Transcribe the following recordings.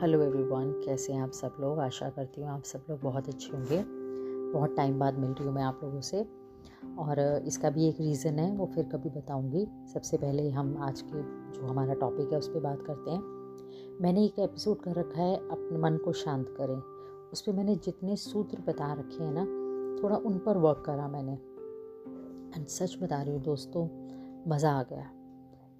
Hello everyone, कैसे हैं आप सब लोग? आशा करती हूँ आप सब लोग बहुत अच्छे होंगे। बहुत टाइम बाद मिल रही हूँ मैं आप लोगों से। और इसका भी एक रीज़न है, वो फिर कभी बताऊँगी। सबसे पहले हम आज के जो हमारा टॉपिक है, उस पर बात करते हैं। मैंने एक एपिसोड कर रखा है, अपने मन को शांत करें। उस पर मैंने जितने सूत्र बता रखे हैं ना, थोड़ा उन पर वर्क करा मैंने। एंड सच बता रही हूँ दोस्तों, मज़ा आ गया।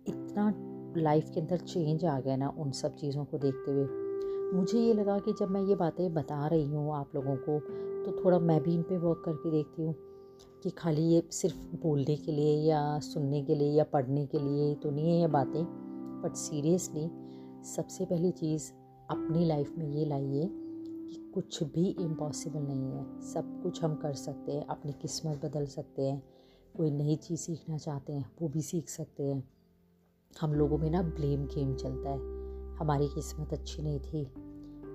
इतना लाइफ के अंदर चेंज आ गया ना, उन सब चीज़ों को देखते हुए। मुझे ये लगा कि जब मैं ये बातें बता रही हूँ आप लोगों को तो थोड़ा मैं भी इन पर वर्क करके देखती हूँ कि खाली ये सिर्फ़ बोलने के लिए या सुनने के लिए या पढ़ने के लिए तो नहीं है ये बातें बट सीरियसली सबसे पहली चीज़ अपनी लाइफ में ये लाइए कि कुछ भी इम्पॉसिबल नहीं है। सब कुछ हम कर सकते हैं, अपनी किस्मत बदल सकते हैं, कोई नई चीज़ सीखना चाहते हैं, वो भी सीख सकते हैं। हम लोगों में ना ब्लेम गेम चलता है। हमारी किस्मत अच्छी नहीं थी,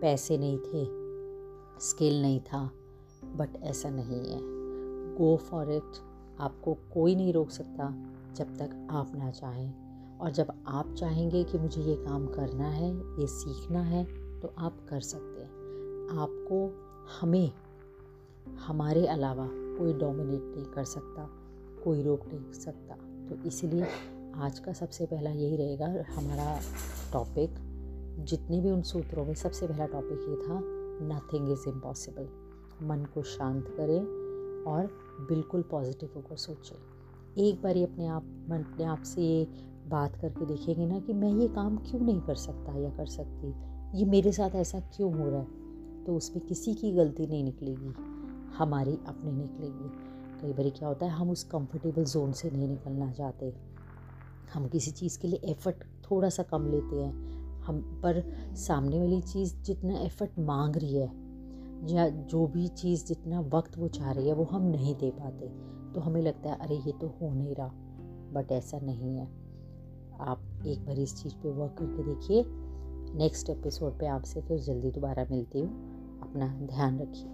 पैसे नहीं थे, स्किल नहीं था बट ऐसा नहीं है। गो फॉर इट आपको कोई नहीं रोक सकता जब तक आप ना चाहें। और जब आप चाहेंगे कि मुझे ये काम करना है, ये सीखना है तो आप कर सकते हैं। आपको हमें, हमारे अलावा कोई डोमिनेट नहीं कर सकता, कोई रोक नहीं सकता। तो इसलिए आज का सबसे पहला यही रहेगा हमारा टॉपिक जितने भी उन सूत्रों में सबसे पहला टॉपिक ये था नथिंग इज़ इम्पॉसिबल मन को शांत करें और बिल्कुल पॉजिटिव होकर सोचें। एक बार अपने आप, मन अपने आप से ये बात करके देखेंगे ना कि मैं ये काम क्यों नहीं कर सकता या कर सकती? ये मेरे साथ ऐसा क्यों हो रहा है? तो उसमें किसी की गलती नहीं निकलेगी। हमारी अपनी निकलेगी। कई बार क्या होता है, हम उस कंफर्टेबल जोन से नहीं निकलना चाहते। हम किसी चीज़ के लिए एफ़र्ट थोड़ा सा कम लेते हैं। हम पर सामने वाली चीज़ जितना एफ़र्ट मांग रही है, या जो भी चीज़ जितना वक्त वो चाह रही है, वो हम नहीं दे पाते। तो हमें लगता है, अरे, ये तो हो नहीं रहा। बट ऐसा नहीं है। आप एक बार इस चीज़ पे वर्क करके देखिए। नेक्स्ट एपिसोड पे आपसे फिर जल्दी दोबारा मिलती हूँ। अपना ध्यान रखिए।